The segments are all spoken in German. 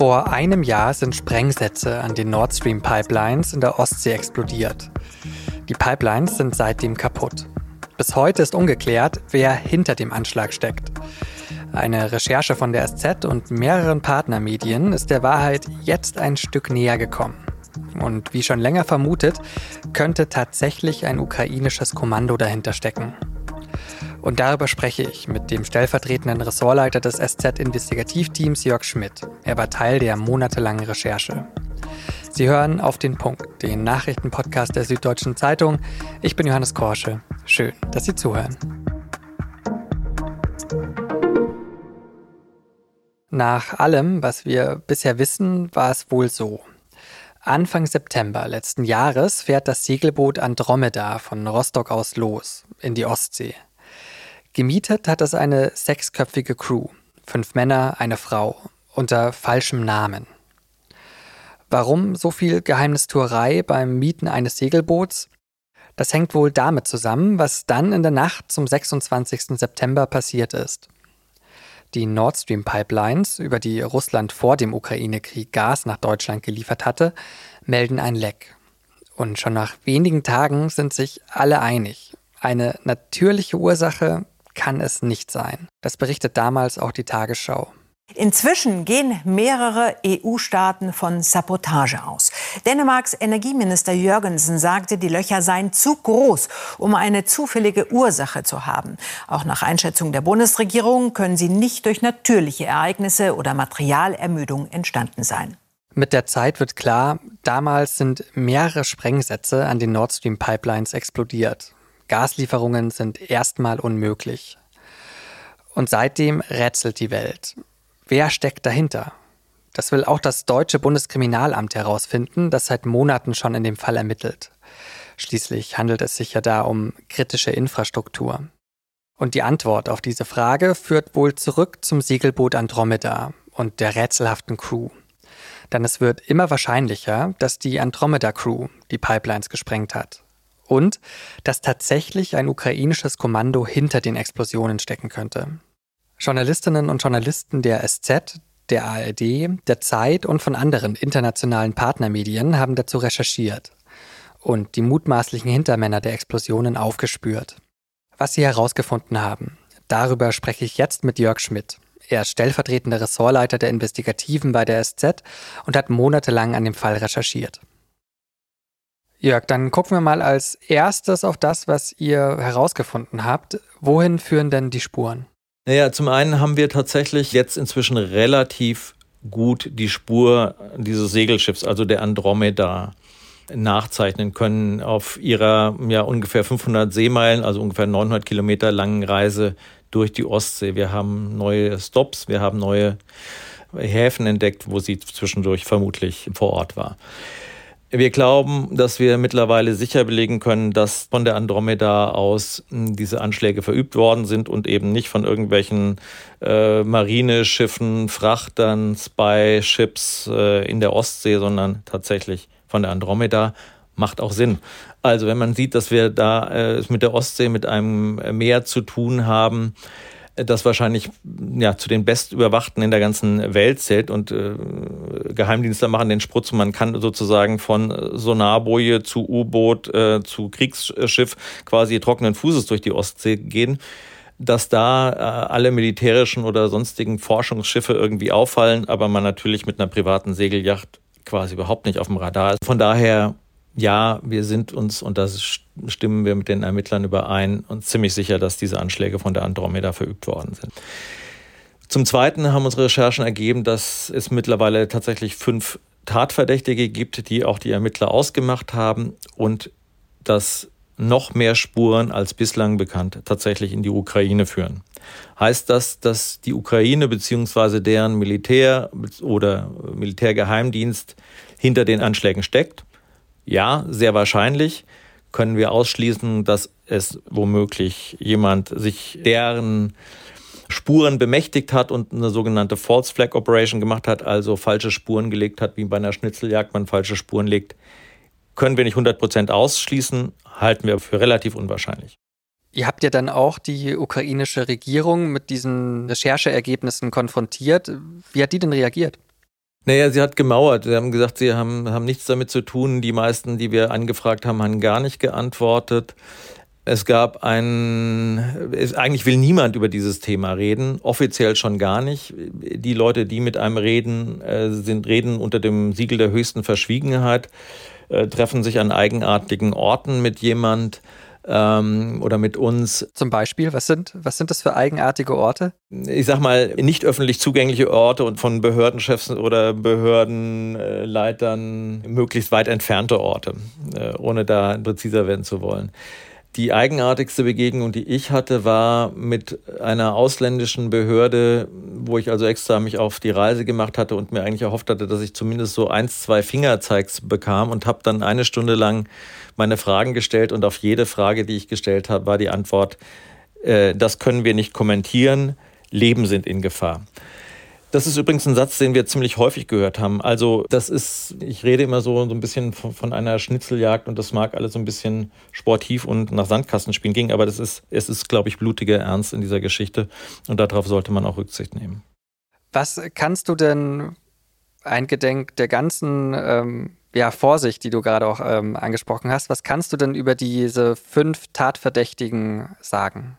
Vor einem Jahr sind Sprengsätze an den Nord Stream Pipelines in der Ostsee explodiert. Die Pipelines sind seitdem kaputt. Bis heute ist ungeklärt, wer hinter dem Anschlag steckt. Eine Recherche von der SZ und mehreren Partnermedien ist der Wahrheit jetzt ein Stück näher gekommen. Und wie schon länger vermutet, könnte tatsächlich ein ukrainisches Kommando dahinter stecken. Und darüber spreche ich mit dem stellvertretenden Ressortleiter des SZ-Investigativteams Jörg Schmidt. Er war Teil der monatelangen Recherche. Sie hören auf den Punkt, den Nachrichtenpodcast der Süddeutschen Zeitung. Ich bin Johannes Korsche. Schön, dass Sie zuhören. Nach allem, was wir bisher wissen, war es wohl so. Anfang September letzten Jahres fährt das Segelboot Andromeda von Rostock aus los in die Ostsee. Gemietet hat es eine sechsköpfige Crew, fünf Männer, eine Frau, unter falschem Namen. Warum so viel Geheimnistuerei beim Mieten eines Segelboots? Das hängt wohl damit zusammen, was dann in der Nacht zum 26. September passiert ist. Die Nord Stream Pipelines, über die Russland vor dem Ukraine-Krieg Gas nach Deutschland geliefert hatte, melden ein Leck. Und schon nach wenigen Tagen sind sich alle einig. Eine natürliche Ursache kann es nicht sein. Das berichtet damals auch die Tagesschau. Inzwischen gehen mehrere EU-Staaten von Sabotage aus. Dänemarks Energieminister Jürgensen sagte, die Löcher seien zu groß, um eine zufällige Ursache zu haben. Auch nach Einschätzung der Bundesregierung können sie nicht durch natürliche Ereignisse oder Materialermüdung entstanden sein. Mit der Zeit wird klar, damals sind mehrere Sprengsätze an den Nord Stream Pipelines explodiert. Gaslieferungen sind erstmal unmöglich. Und seitdem rätselt die Welt. Wer steckt dahinter? Das will auch das deutsche Bundeskriminalamt herausfinden, das seit Monaten schon in dem Fall ermittelt. Schließlich handelt es sich ja da um kritische Infrastruktur. Und die Antwort auf diese Frage führt wohl zurück zum Segelboot Andromeda und der rätselhaften Crew. Denn es wird immer wahrscheinlicher, dass die Andromeda Crew die Pipelines gesprengt hat und dass tatsächlich ein ukrainisches Kommando hinter den Explosionen stecken könnte. Journalistinnen und Journalisten der SZ, der ARD, der Zeit und von anderen internationalen Partnermedien haben dazu recherchiert und die mutmaßlichen Hintermänner der Explosionen aufgespürt. Was sie herausgefunden haben, darüber spreche ich jetzt mit Jörg Schmidt. Er ist stellvertretender Ressortleiter der Investigativen bei der SZ und hat monatelang an dem Fall recherchiert. Jörg, dann gucken wir mal als erstes auf das, was ihr herausgefunden habt. Wohin führen denn die Spuren? Naja, zum einen haben wir tatsächlich jetzt inzwischen relativ gut die Spur dieses Segelschiffs, also der Andromeda, nachzeichnen können auf ihrer ja ungefähr 500 Seemeilen, also ungefähr 900 Kilometer langen Reise durch die Ostsee. Wir haben neue Stops, wir haben neue Häfen entdeckt, wo sie zwischendurch vermutlich vor Ort war. Wir glauben, dass wir mittlerweile sicher belegen können, dass von der Andromeda aus hm, diese Anschläge verübt worden sind und eben nicht von irgendwelchen äh, Marineschiffen, Frachtern, Spy-Ships äh, in der Ostsee, sondern tatsächlich von der Andromeda. Macht auch Sinn. Also wenn man sieht, dass wir da äh, mit der Ostsee, mit einem Meer zu tun haben, das wahrscheinlich ja, zu den bestüberwachten in der ganzen Welt zählt und äh, Geheimdienstler machen den Sprutz, man kann sozusagen von Sonarboje zu U-Boot äh, zu Kriegsschiff quasi trockenen Fußes durch die Ostsee gehen dass da äh, alle militärischen oder sonstigen Forschungsschiffe irgendwie auffallen, aber man natürlich mit einer privaten Segelyacht quasi überhaupt nicht auf dem Radar ist. Von daher ja, wir sind uns, und das stimmen wir mit den Ermittlern überein, uns ziemlich sicher, dass diese Anschläge von der Andromeda verübt worden sind. Zum Zweiten haben unsere Recherchen ergeben, dass es mittlerweile tatsächlich fünf Tatverdächtige gibt, die auch die Ermittler ausgemacht haben und dass noch mehr Spuren als bislang bekannt tatsächlich in die Ukraine führen. Heißt das, dass die Ukraine bzw. deren Militär oder Militärgeheimdienst hinter den Anschlägen steckt? Ja, sehr wahrscheinlich können wir ausschließen, dass es womöglich jemand sich deren Spuren bemächtigt hat und eine sogenannte False Flag Operation gemacht hat, also falsche Spuren gelegt hat, wie bei einer Schnitzeljagd man falsche Spuren legt. Können wir nicht 100% ausschließen, halten wir für relativ unwahrscheinlich. Ihr habt ja dann auch die ukrainische Regierung mit diesen Rechercheergebnissen konfrontiert. Wie hat die denn reagiert? Naja, sie hat gemauert. Sie haben gesagt, sie haben, haben nichts damit zu tun. Die meisten, die wir angefragt haben, haben gar nicht geantwortet. Es gab ein, es, eigentlich will niemand über dieses Thema reden, offiziell schon gar nicht. Die Leute, die mit einem reden, äh, sind reden unter dem Siegel der höchsten Verschwiegenheit, äh, treffen sich an eigenartigen Orten mit jemand ähm, oder mit uns. Zum Beispiel, was sind, was sind das für eigenartige Orte? Ich sag mal, nicht öffentlich zugängliche Orte und von Behördenchefs oder Behördenleitern möglichst weit entfernte Orte, äh, ohne da präziser werden zu wollen. Die eigenartigste Begegnung, die ich hatte, war mit einer ausländischen Behörde, wo ich also extra mich auf die Reise gemacht hatte und mir eigentlich erhofft hatte, dass ich zumindest so eins, zwei Fingerzeigs bekam und habe dann eine Stunde lang meine Fragen gestellt und auf jede Frage, die ich gestellt habe, war die Antwort, äh, das können wir nicht kommentieren, Leben sind in Gefahr. Das ist übrigens ein Satz, den wir ziemlich häufig gehört haben. Also das ist, ich rede immer so, so ein bisschen von, von einer Schnitzeljagd und das mag alles so ein bisschen sportiv und nach Sandkastenspielen ging, aber das ist, es ist, glaube ich, blutiger Ernst in dieser Geschichte und darauf sollte man auch Rücksicht nehmen. Was kannst du denn eingedenk der ganzen ähm, ja, Vorsicht, die du gerade auch ähm, angesprochen hast, was kannst du denn über diese fünf Tatverdächtigen sagen?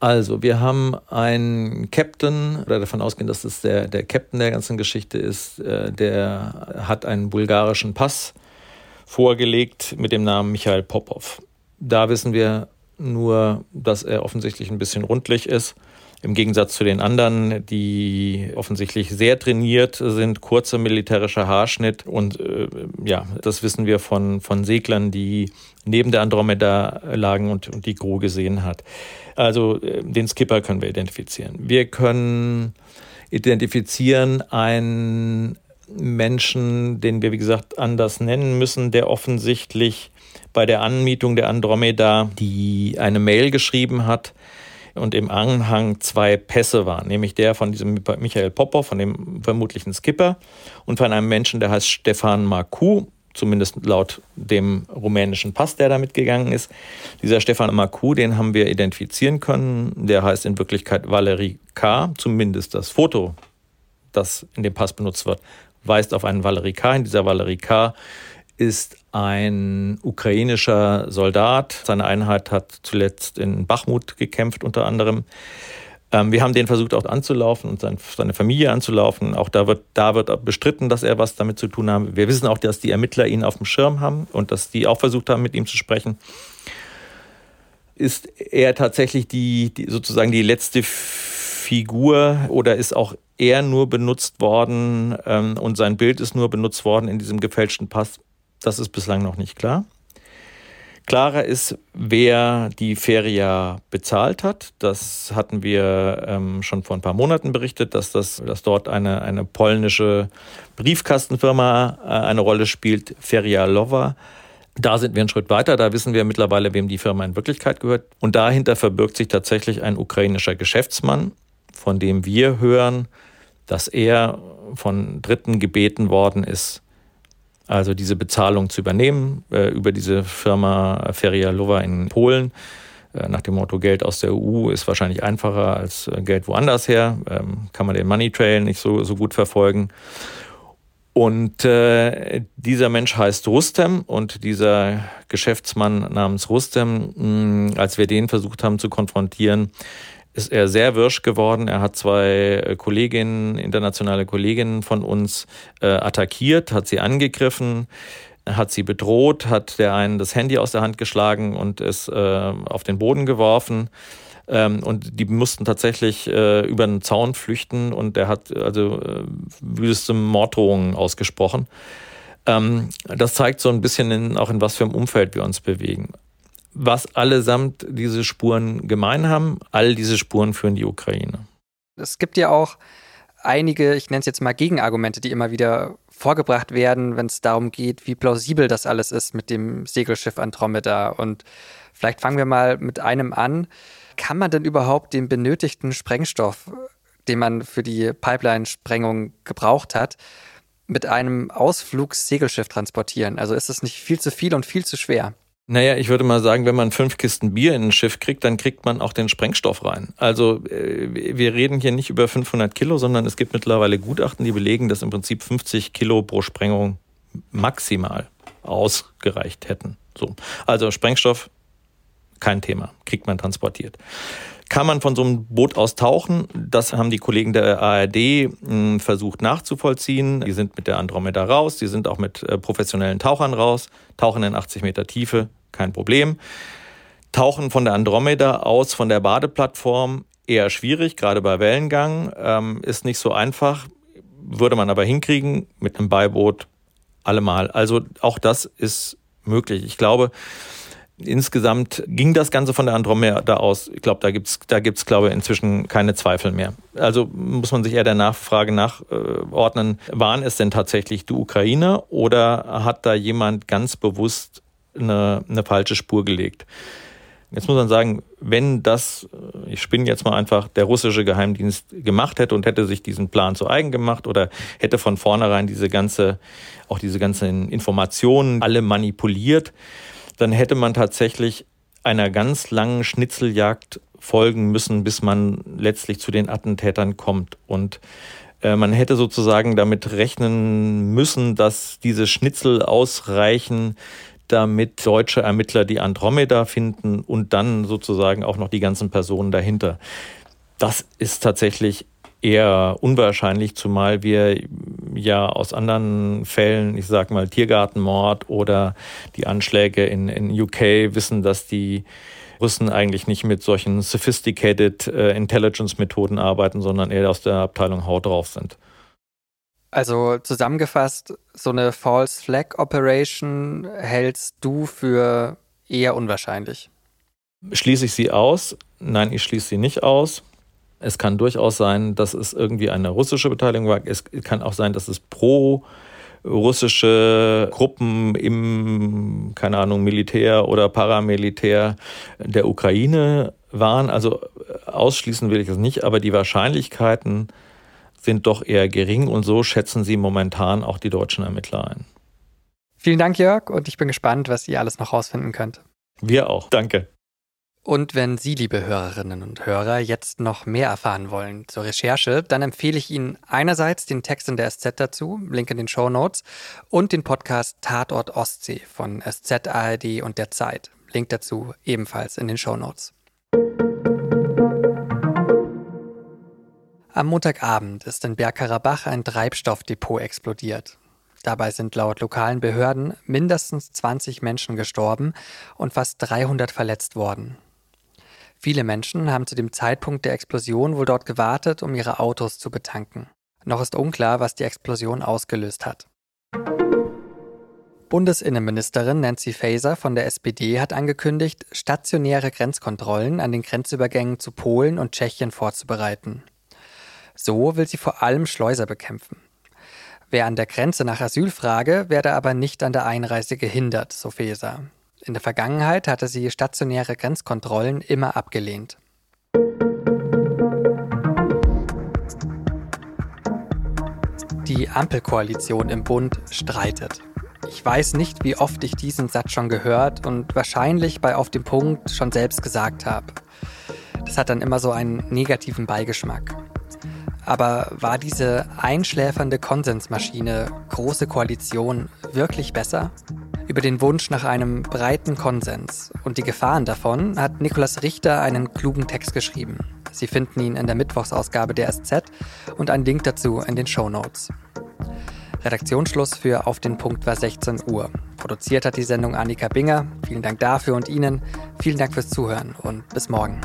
Also, wir haben einen Captain, oder davon ausgehen, dass das der, der Captain der ganzen Geschichte ist, äh, der hat einen bulgarischen Pass vorgelegt mit dem Namen Michael Popov. Da wissen wir nur, dass er offensichtlich ein bisschen rundlich ist. Im Gegensatz zu den anderen, die offensichtlich sehr trainiert sind, kurzer militärischer Haarschnitt. Und äh, ja, das wissen wir von, von Seglern, die neben der Andromeda lagen und, und die Crew gesehen hat. Also äh, den Skipper können wir identifizieren. Wir können identifizieren einen Menschen, den wir, wie gesagt, anders nennen müssen, der offensichtlich bei der Anmietung der Andromeda die eine Mail geschrieben hat und im Anhang zwei Pässe waren, nämlich der von diesem Michael Popper, von dem vermutlichen Skipper und von einem Menschen, der heißt Stefan Marcu, zumindest laut dem rumänischen Pass, der da mitgegangen ist. Dieser Stefan Maku, den haben wir identifizieren können. Der heißt in Wirklichkeit Valerie K. Zumindest das Foto, das in dem Pass benutzt wird, weist auf einen Valerie K. In dieser Valerie K. ist ein ukrainischer Soldat. Seine Einheit hat zuletzt in Bachmut gekämpft, unter anderem. Ähm, wir haben den versucht auch anzulaufen und seine Familie anzulaufen. Auch da wird, da wird bestritten, dass er was damit zu tun hat. Wir wissen auch, dass die Ermittler ihn auf dem Schirm haben und dass die auch versucht haben, mit ihm zu sprechen. Ist er tatsächlich die, die sozusagen die letzte Figur oder ist auch er nur benutzt worden ähm, und sein Bild ist nur benutzt worden in diesem gefälschten Pass? Das ist bislang noch nicht klar. Klarer ist, wer die Feria bezahlt hat. Das hatten wir ähm, schon vor ein paar Monaten berichtet, dass, das, dass dort eine, eine polnische Briefkastenfirma äh, eine Rolle spielt, Feria Lowa. Da sind wir einen Schritt weiter. Da wissen wir mittlerweile, wem die Firma in Wirklichkeit gehört. Und dahinter verbirgt sich tatsächlich ein ukrainischer Geschäftsmann, von dem wir hören, dass er von Dritten gebeten worden ist, also diese Bezahlung zu übernehmen äh, über diese Firma Feria Lowa in Polen. Äh, nach dem Motto, Geld aus der EU ist wahrscheinlich einfacher als äh, Geld woanders her. Ähm, kann man den Money Trail nicht so, so gut verfolgen. Und äh, dieser Mensch heißt Rustem und dieser Geschäftsmann namens Rustem, mh, als wir den versucht haben zu konfrontieren, ist er sehr wirsch geworden. Er hat zwei äh, Kolleginnen, internationale Kolleginnen von uns äh, attackiert, hat sie angegriffen, hat sie bedroht, hat der einen das Handy aus der Hand geschlagen und es äh, auf den Boden geworfen. Ähm, und die mussten tatsächlich äh, über einen Zaun flüchten und er hat also äh, wüste Morddrohungen ausgesprochen. Ähm, das zeigt so ein bisschen in, auch in was für einem Umfeld wir uns bewegen was allesamt diese Spuren gemein haben. All diese Spuren führen die Ukraine. Es gibt ja auch einige, ich nenne es jetzt mal Gegenargumente, die immer wieder vorgebracht werden, wenn es darum geht, wie plausibel das alles ist mit dem Segelschiff Andromeda. Und vielleicht fangen wir mal mit einem an. Kann man denn überhaupt den benötigten Sprengstoff, den man für die Pipeline-Sprengung gebraucht hat, mit einem Ausflugssegelschiff transportieren? Also ist es nicht viel zu viel und viel zu schwer? Naja, ich würde mal sagen, wenn man fünf Kisten Bier in ein Schiff kriegt, dann kriegt man auch den Sprengstoff rein. Also äh, wir reden hier nicht über 500 Kilo, sondern es gibt mittlerweile Gutachten, die belegen, dass im Prinzip 50 Kilo pro Sprengung maximal ausgereicht hätten. So. Also Sprengstoff, kein Thema, kriegt man transportiert. Kann man von so einem Boot aus tauchen? Das haben die Kollegen der ARD hm, versucht nachzuvollziehen. Die sind mit der Andromeda raus, die sind auch mit äh, professionellen Tauchern raus, tauchen in 80 Meter Tiefe, kein Problem. Tauchen von der Andromeda aus, von der Badeplattform, eher schwierig, gerade bei Wellengang, ähm, ist nicht so einfach, würde man aber hinkriegen mit einem Beiboot allemal. Also auch das ist möglich. Ich glaube, Insgesamt ging das Ganze von der Andromeda aus. Ich glaube, da gibt's, da gibt's, glaube ich, inzwischen keine Zweifel mehr. Also muss man sich eher der Nachfrage nachordnen, waren es denn tatsächlich die Ukrainer oder hat da jemand ganz bewusst eine, eine falsche Spur gelegt? Jetzt muss man sagen, wenn das, ich spinne jetzt mal einfach, der russische Geheimdienst gemacht hätte und hätte sich diesen Plan zu eigen gemacht oder hätte von vornherein diese ganze, auch diese ganzen Informationen alle manipuliert, dann hätte man tatsächlich einer ganz langen Schnitzeljagd folgen müssen, bis man letztlich zu den Attentätern kommt. Und äh, man hätte sozusagen damit rechnen müssen, dass diese Schnitzel ausreichen, damit deutsche Ermittler die Andromeda finden und dann sozusagen auch noch die ganzen Personen dahinter. Das ist tatsächlich eher unwahrscheinlich, zumal wir ja aus anderen Fällen, ich sag mal Tiergartenmord oder die Anschläge in, in UK wissen, dass die Russen eigentlich nicht mit solchen sophisticated äh, Intelligence-Methoden arbeiten, sondern eher aus der Abteilung Haut drauf sind. Also zusammengefasst, so eine False Flag Operation hältst du für eher unwahrscheinlich? Schließe ich sie aus? Nein, ich schließe sie nicht aus. Es kann durchaus sein, dass es irgendwie eine russische Beteiligung war. Es kann auch sein, dass es pro russische Gruppen im, keine Ahnung, Militär oder Paramilitär der Ukraine waren. Also äh, ausschließen will ich es nicht, aber die Wahrscheinlichkeiten sind doch eher gering und so schätzen sie momentan auch die deutschen Ermittler ein. Vielen Dank, Jörg, und ich bin gespannt, was ihr alles noch rausfinden könnt. Wir auch. Danke. Und wenn Sie, liebe Hörerinnen und Hörer, jetzt noch mehr erfahren wollen zur Recherche, dann empfehle ich Ihnen einerseits den Text in der SZ dazu, Link in den Show Notes, und den Podcast Tatort Ostsee von SZ, ARD und der Zeit. Link dazu ebenfalls in den Show Notes. Am Montagabend ist in Bergkarabach ein Treibstoffdepot explodiert. Dabei sind laut lokalen Behörden mindestens 20 Menschen gestorben und fast 300 verletzt worden. Viele Menschen haben zu dem Zeitpunkt der Explosion wohl dort gewartet, um ihre Autos zu betanken. Noch ist unklar, was die Explosion ausgelöst hat. Bundesinnenministerin Nancy Faeser von der SPD hat angekündigt, stationäre Grenzkontrollen an den Grenzübergängen zu Polen und Tschechien vorzubereiten. So will sie vor allem Schleuser bekämpfen. Wer an der Grenze nach Asyl frage, werde aber nicht an der Einreise gehindert, so Faeser. In der Vergangenheit hatte sie stationäre Grenzkontrollen immer abgelehnt. Die Ampelkoalition im Bund streitet. Ich weiß nicht, wie oft ich diesen Satz schon gehört und wahrscheinlich bei Auf dem Punkt schon selbst gesagt habe. Das hat dann immer so einen negativen Beigeschmack. Aber war diese einschläfernde Konsensmaschine Große Koalition wirklich besser? Über den Wunsch nach einem breiten Konsens und die Gefahren davon hat Nikolaus Richter einen klugen Text geschrieben. Sie finden ihn in der Mittwochsausgabe der SZ und einen Link dazu in den Show Notes. Redaktionsschluss für Auf den Punkt war 16 Uhr. Produziert hat die Sendung Annika Binger. Vielen Dank dafür und Ihnen. Vielen Dank fürs Zuhören und bis morgen.